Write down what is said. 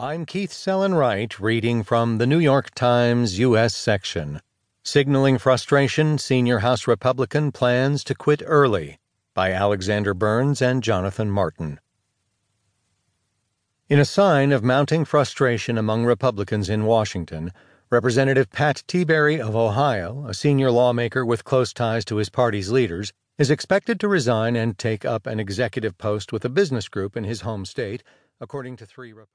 I'm Keith Sellon-Wright, reading from the New York Times U.S. section. Signaling Frustration, Senior House Republican Plans to Quit Early by Alexander Burns and Jonathan Martin. In a sign of mounting frustration among Republicans in Washington, Representative Pat Tiberi of Ohio, a senior lawmaker with close ties to his party's leaders, is expected to resign and take up an executive post with a business group in his home state, according to three Republicans.